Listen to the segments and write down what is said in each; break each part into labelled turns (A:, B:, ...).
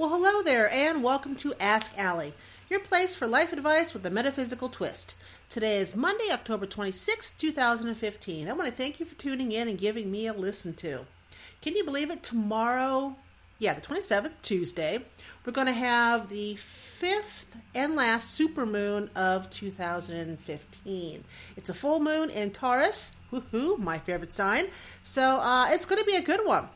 A: Well, hello there, and welcome to Ask Allie, your place for life advice with a metaphysical twist. Today is Monday, October 26, 2015. I want to thank you for tuning in and giving me a listen to. Can you believe it? Tomorrow, yeah, the 27th, Tuesday, we're going to have the fifth and last supermoon of 2015. It's a full moon in Taurus, woohoo, my favorite sign. So uh, it's going to be a good one.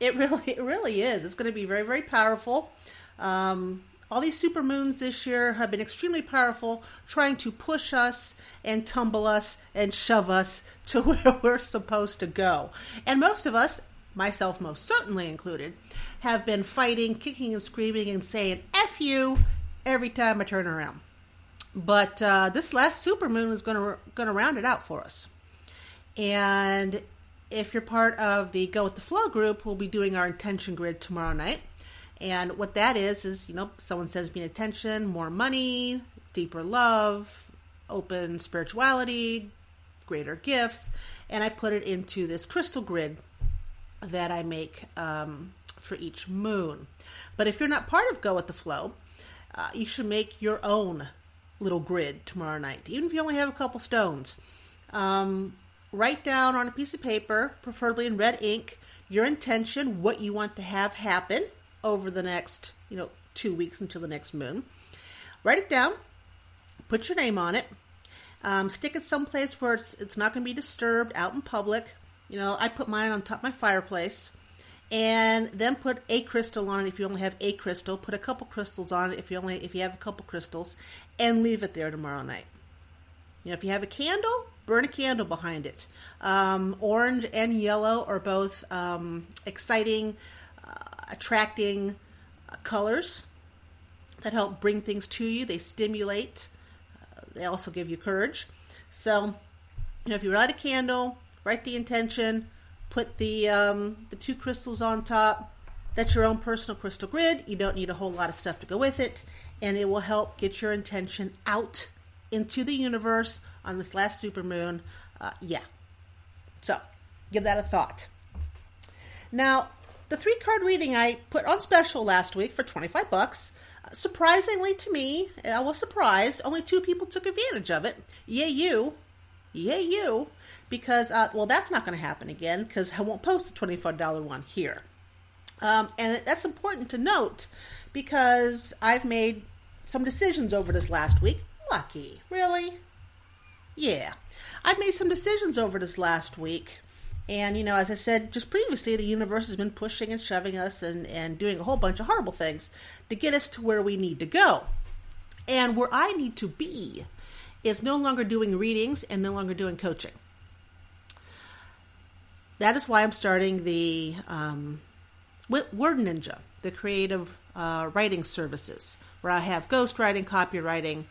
A: It really, it really is. It's going to be very, very powerful. Um, all these super moons this year have been extremely powerful, trying to push us and tumble us and shove us to where we're supposed to go. And most of us, myself most certainly included, have been fighting, kicking and screaming and saying "f you" every time I turn around. But uh, this last super moon is going to going to round it out for us. And if you're part of the Go with the Flow group, we'll be doing our intention grid tomorrow night. And what that is, is, you know, someone sends me an more money, deeper love, open spirituality, greater gifts, and I put it into this crystal grid that I make um, for each moon. But if you're not part of Go with the Flow, uh, you should make your own little grid tomorrow night, even if you only have a couple stones. Um, write down on a piece of paper, preferably in red ink, your intention, what you want to have happen over the next, you know, two weeks until the next moon. Write it down, put your name on it, um, stick it someplace where it's, it's not going to be disturbed out in public. You know, I put mine on top of my fireplace and then put a crystal on it if you only have a crystal. Put a couple crystals on it if you only if you have a couple crystals, and leave it there tomorrow night. You know, if you have a candle, burn a candle behind it. Um, orange and yellow are both um, exciting, uh, attracting uh, colors that help bring things to you. They stimulate. Uh, they also give you courage. So, you know, if you light a candle, write the intention, put the um, the two crystals on top. That's your own personal crystal grid. You don't need a whole lot of stuff to go with it, and it will help get your intention out into the universe on this last supermoon. Uh, yeah. So, give that a thought. Now, the three card reading I put on special last week for 25 bucks. Uh, surprisingly to me, I was surprised. Only two people took advantage of it. Yay, you. Yay, you. Because, uh, well, that's not going to happen again because I won't post the $25 one here. Um, and that's important to note because I've made some decisions over this last week. Lucky. Really? Yeah. I've made some decisions over this last week. And, you know, as I said just previously, the universe has been pushing and shoving us and, and doing a whole bunch of horrible things to get us to where we need to go. And where I need to be is no longer doing readings and no longer doing coaching. That is why I'm starting the um, Word Ninja, the creative uh, writing services, where I have ghostwriting, copywriting,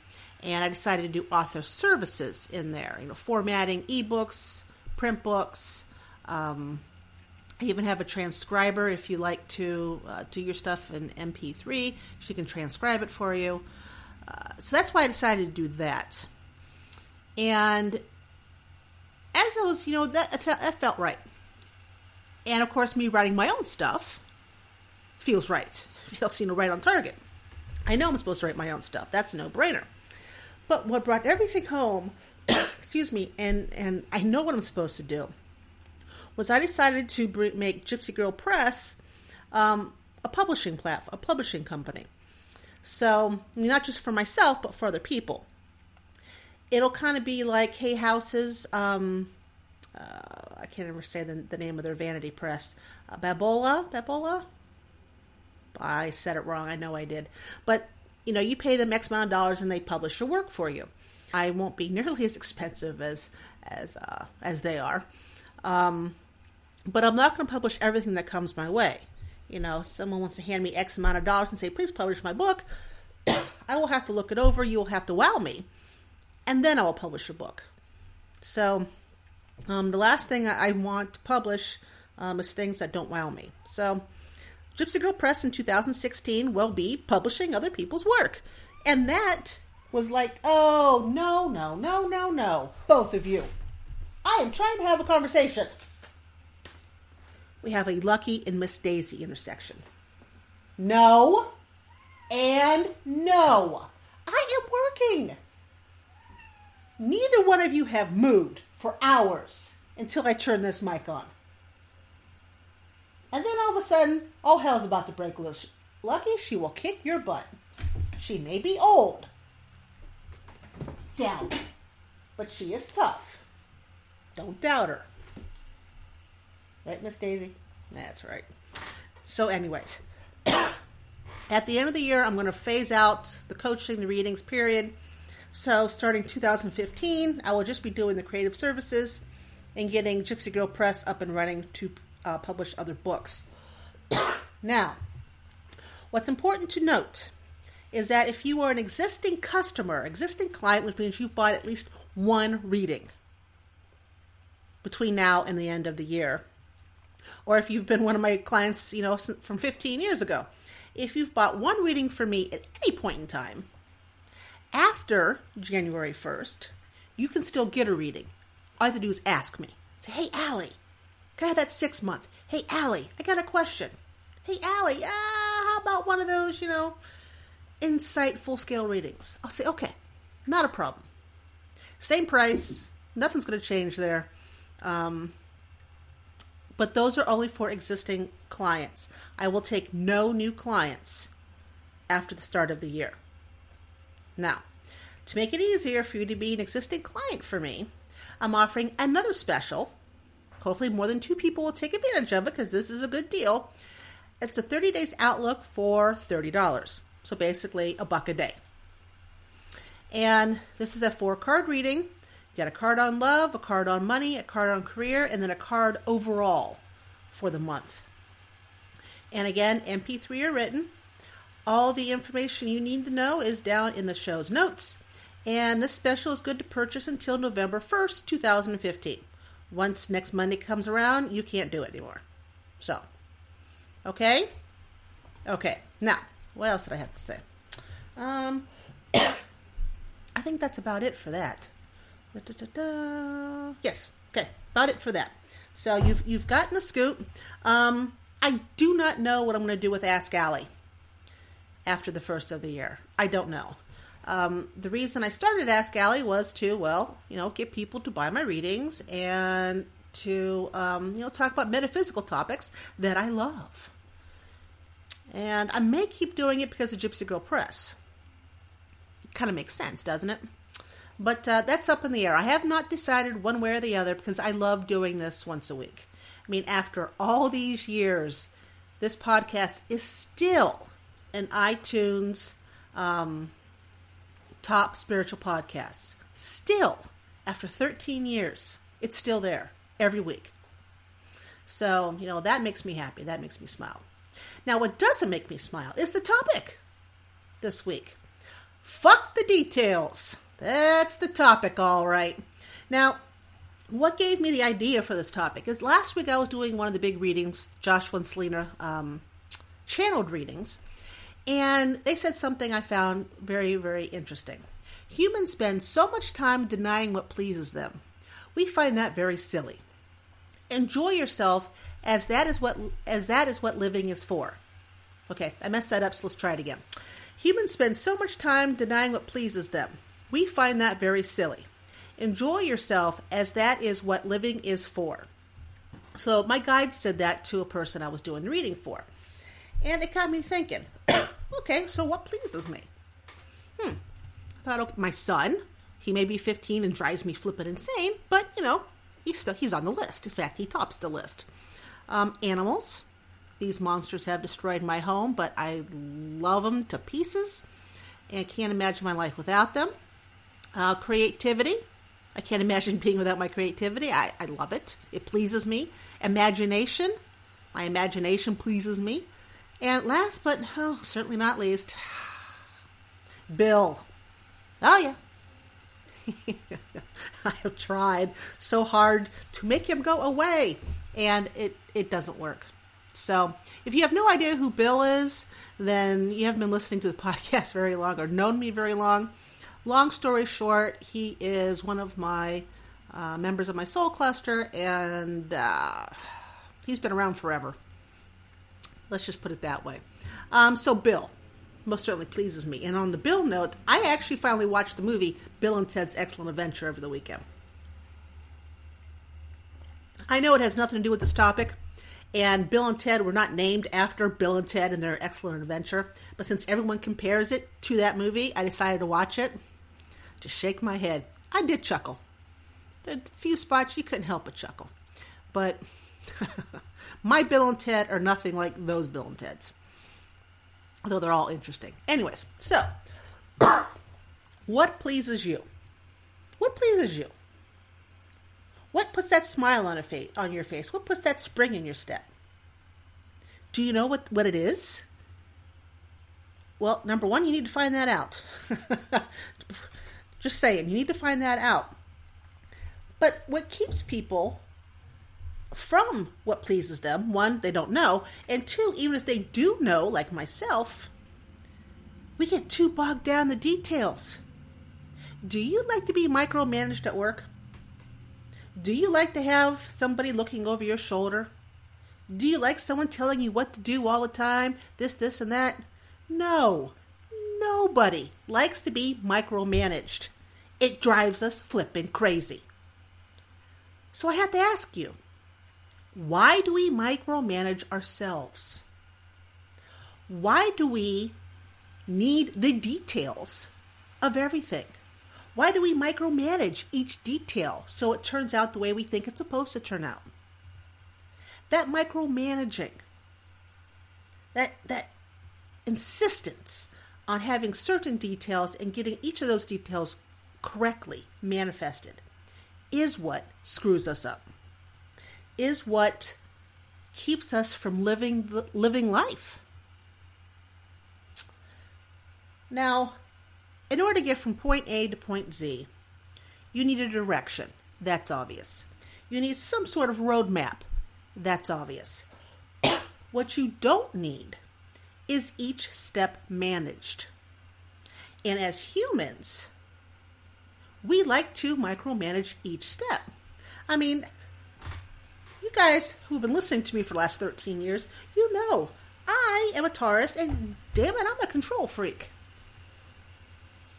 A: and I decided to do author services in there. You know, formatting ebooks, print books. Um, I even have a transcriber if you like to uh, do your stuff in MP3. She can transcribe it for you. Uh, so that's why I decided to do that. And as I was, you know, that, that felt right. And of course, me writing my own stuff feels right. Feels, you know, right on target. I know I'm supposed to write my own stuff. That's a no brainer. But what brought everything home, excuse me, and, and I know what I'm supposed to do, was I decided to bring, make Gypsy Girl Press um, a publishing platform, a publishing company. So not just for myself, but for other people. It'll kind of be like Hay House's. Um, uh, I can't ever say the, the, name of their vanity press. Uh, Babola, Babola. I said it wrong. I know I did, but you know, you pay them X amount of dollars and they publish your work for you. I won't be nearly as expensive as as uh, as they are, um, but I'm not going to publish everything that comes my way. You know, someone wants to hand me X amount of dollars and say, "Please publish my book." I will have to look it over. You will have to wow me, and then I will publish your book. So, um, the last thing I want to publish um, is things that don't wow me. So, Gypsy Girl Press in 2016 will be publishing other people's work. And that was like, oh, no, no, no, no, no. Both of you. I am trying to have a conversation. We have a Lucky and Miss Daisy intersection. No. And no. I am working. Neither one of you have moved for hours until I turn this mic on. And then all of a sudden, all hell's about to break loose. Lucky she will kick your butt. She may be old. Down. But she is tough. Don't doubt her. Right, Miss Daisy? That's right. So, anyways, at the end of the year, I'm going to phase out the coaching, the readings period. So, starting 2015, I will just be doing the creative services and getting Gypsy Girl Press up and running to uh, publish other books. now, what's important to note is that if you are an existing customer, existing client, which means you've bought at least one reading between now and the end of the year, or if you've been one of my clients, you know, from 15 years ago, if you've bought one reading for me at any point in time after January 1st, you can still get a reading. All you have to do is ask me. Say, hey, Allie, can I have that six month? Hey, Allie, I got a question. Hey, Allie, uh, how about one of those, you know, insight full scale readings? I'll say, okay, not a problem. Same price, nothing's going to change there. Um, but those are only for existing clients. I will take no new clients after the start of the year. Now, to make it easier for you to be an existing client for me, I'm offering another special Hopefully, more than two people will take advantage of it because this is a good deal. It's a 30 days outlook for $30. So basically, a buck a day. And this is a four card reading. You got a card on love, a card on money, a card on career, and then a card overall for the month. And again, MP3 are written. All the information you need to know is down in the show's notes. And this special is good to purchase until November 1st, 2015 once next Monday comes around, you can't do it anymore. So, okay? Okay, now, what else did I have to say? Um, I think that's about it for that. Da, da, da, yes, okay, about it for that. So you've you've gotten a scoop. Um, I do not know what I'm going to do with Ask Allie after the first of the year. I don't know. Um, the reason I started Ask Allie was to, well, you know, get people to buy my readings and to, um, you know, talk about metaphysical topics that I love. And I may keep doing it because of Gypsy Girl Press. Kind of makes sense, doesn't it? But uh, that's up in the air. I have not decided one way or the other because I love doing this once a week. I mean, after all these years, this podcast is still an iTunes um, top spiritual podcasts. Still, after 13 years, it's still there every week. So, you know, that makes me happy. That makes me smile. Now, what doesn't make me smile is the topic this week. Fuck the details. That's the topic, all right. Now, what gave me the idea for this topic is last week I was doing one of the big readings, Joshua and Selena um, channeled readings, and they said something I found very, very interesting. Humans spend so much time denying what pleases them. We find that very silly. Enjoy yourself as that is what as that is what living is for. Okay, I messed that up, so let's try it again. Humans spend so much time denying what pleases them. We find that very silly. Enjoy yourself as that is what living is for. So my guide said that to a person I was doing reading for. And it got me thinking. okay, so what pleases me? Hmm. I thought, okay, my son. He may be 15 and drives me flippin' insane, but you know, he's still he's on the list. In fact, he tops the list. Um, animals. These monsters have destroyed my home, but I love them to pieces, and can't imagine my life without them. Uh, creativity. I can't imagine being without my creativity. I, I love it. It pleases me. Imagination. My imagination pleases me. And last but oh, certainly not least, Bill. Oh, yeah. I have tried so hard to make him go away, and it, it doesn't work. So, if you have no idea who Bill is, then you haven't been listening to the podcast very long or known me very long. Long story short, he is one of my uh, members of my soul cluster, and uh, he's been around forever. Let's just put it that way. Um, so Bill most certainly pleases me. And on the Bill note, I actually finally watched the movie Bill and Ted's Excellent Adventure over the weekend. I know it has nothing to do with this topic, and Bill and Ted were not named after Bill and Ted and their excellent adventure, but since everyone compares it to that movie, I decided to watch it. Just shake my head. I did chuckle. A few spots you couldn't help but chuckle. But my Bill and Ted are nothing like those Bill and Teds. Although they're all interesting. Anyways, so what pleases you? What pleases you? What puts that smile on a face on your face? What puts that spring in your step? Do you know what, what it is? Well, number one, you need to find that out. Just saying, you need to find that out. But what keeps people from what pleases them, one, they don't know, and two, even if they do know, like myself, we get too bogged down in the details. Do you like to be micromanaged at work? Do you like to have somebody looking over your shoulder? Do you like someone telling you what to do all the time? This, this, and that? No. Nobody likes to be micromanaged. It drives us flipping crazy. So I have to ask you why do we micromanage ourselves? Why do we need the details of everything? Why do we micromanage each detail so it turns out the way we think it's supposed to turn out? That micromanaging, that, that insistence on having certain details and getting each of those details correctly manifested is what screws us up, is what keeps us from living the, living life. Now, in order to get from point A to point Z, you need a direction. That's obvious. You need some sort of roadmap. That's obvious. what you don't need is each step managed. And as humans, we like to micromanage each step. I mean, you guys who've been listening to me for the last 13 years, you know I am a Taurus, and damn it, I'm a control freak.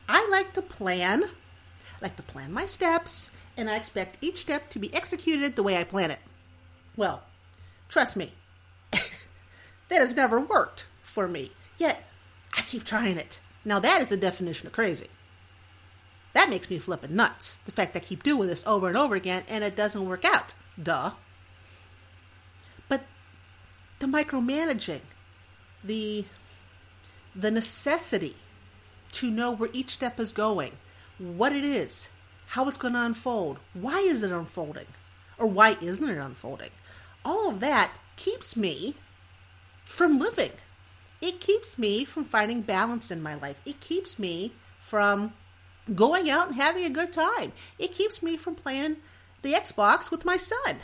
A: I like to plan, I like to plan my steps, and I expect each step to be executed the way I plan it. Well, trust me, that has never worked for me. Yet, I keep trying it. Now, that is the definition of crazy. That makes me flipping nuts. The fact I keep doing this over and over again and it doesn't work out. Duh. The micromanaging, the the necessity to know where each step is going, what it is, how it's going to unfold, why is it unfolding, or why isn't it unfolding. All of that keeps me from living. It keeps me from finding balance in my life. It keeps me from going out and having a good time. It keeps me from playing the Xbox with my son.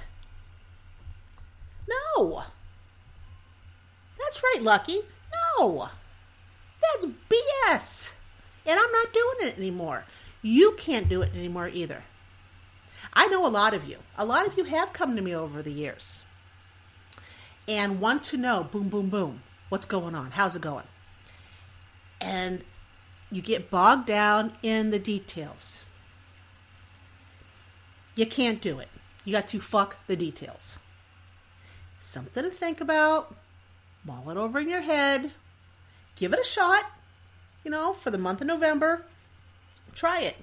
A: No. That's right, Lucky. No. That's BS. And I'm not doing it anymore. You can't do it anymore either. I know a lot of you. A lot of you have come to me over the years and want to know boom, boom, boom, what's going on? How's it going? And you get bogged down in the details. You can't do it. You got to fuck the details. Something to think about. Mull it over in your head. Give it a shot you know, for the month of November, try it.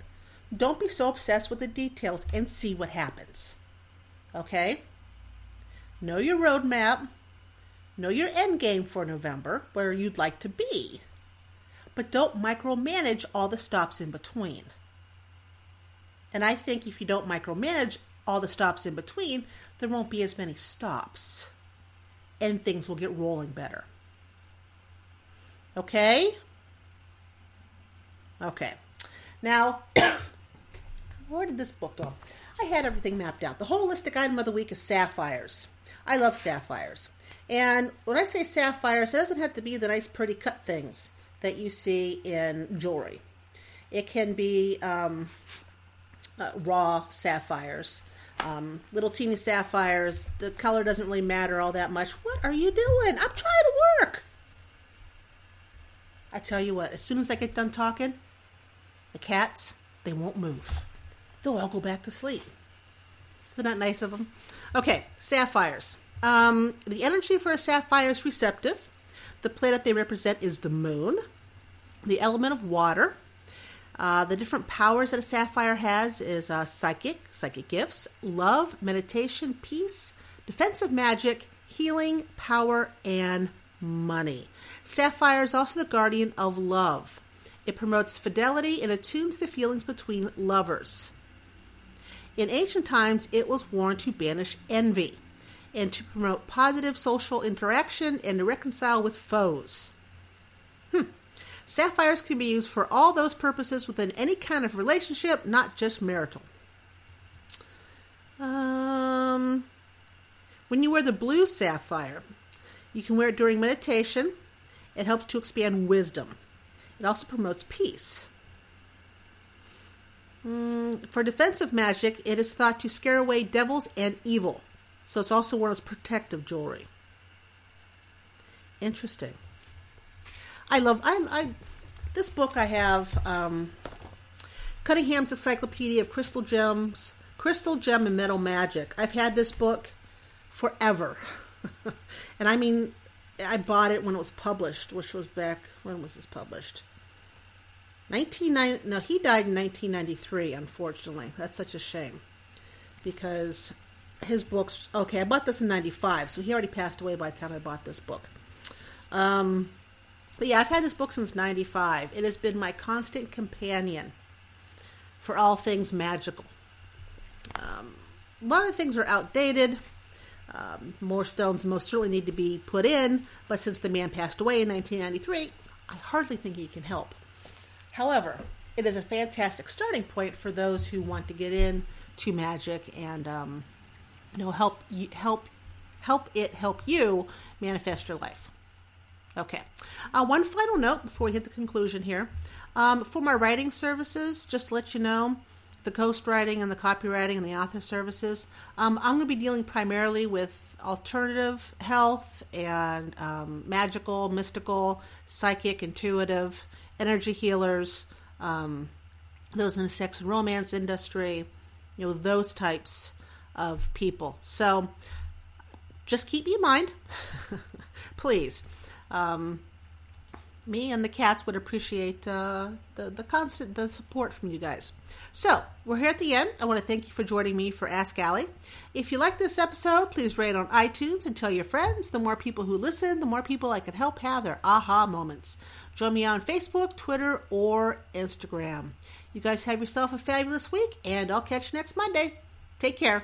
A: Don't be so obsessed with the details and see what happens. Okay? Know your roadmap. Know your end game for November, where you'd like to be. But don't micromanage all the stops in between. And I think if you don't micromanage all the stops in between, there won't be as many stops. And things will get rolling better. Okay? Okay. Now, where did this book go? I had everything mapped out. The holistic item of the week is sapphires. I love sapphires. And when I say sapphires, it doesn't have to be the nice, pretty cut things that you see in jewelry. It can be um, uh, raw sapphires, um, little teeny sapphires. The color doesn't really matter all that much. What are you doing? I'm trying to work. I tell you what, as soon as I get done talking, the cats, they won't move. They'll all go back to sleep. Isn't that nice of them? Okay, sapphires. Um, the energy for a sapphire is receptive. The planet they represent is the moon. The element of water. Uh, the different powers that a sapphire has is uh, psychic, psychic gifts, love, meditation, peace, defensive magic, healing, power, and money. Sapphire is also the guardian of love. It promotes fidelity and attunes the feelings between lovers. In ancient times, it was worn to banish envy and to promote positive social interaction and to reconcile with foes. Sapphires can be used for all those purposes within any kind of relationship, not just marital. Um, when you wear the blue sapphire, you can wear it during meditation. It helps to expand wisdom. It also promotes peace. Mm, for defensive magic, it is thought to scare away devils and evil. So it's also worn as protective jewelry. Interesting. I love I I this book I have um, Cunningham's Encyclopedia of Crystal Gems, Crystal Gem and Metal Magic. I've had this book forever. and I mean I bought it when it was published, which was back when was this published? 1990 no he died in 1993 unfortunately that's such a shame because his books okay i bought this in 95 so he already passed away by the time i bought this book um, but yeah i've had this book since 95 it has been my constant companion for all things magical. Um, a lot of things are outdated. Um, more stones most certainly need to be put in. But since the man passed away in 1993 i hardly think he can help. However, it is a fantastic starting point for those who want to get in to magic and um, you know help help help it help you manifest your life. Okay, uh, one final note before we hit the conclusion here. Um, for my writing services, just to let you know, the ghostwriting and the copywriting and the author services, um, I'm going to be dealing primarily with alternative health and um, magical, mystical, psychic, intuitive, energy healers, um, those in the sex and romance industry, you know, those types of people. So just keep me in mind, please. Um, me and the cats would appreciate uh, the the constant the support from you guys. So we're here at the end. I want to thank you for joining me for Ask Allie. If you like this episode, please rate on iTunes and tell your friends. The more people who listen, the more people I can help have their aha moments. Join me on Facebook, Twitter, or Instagram. You guys have yourself a fabulous week, and I'll catch you next Monday. Take care.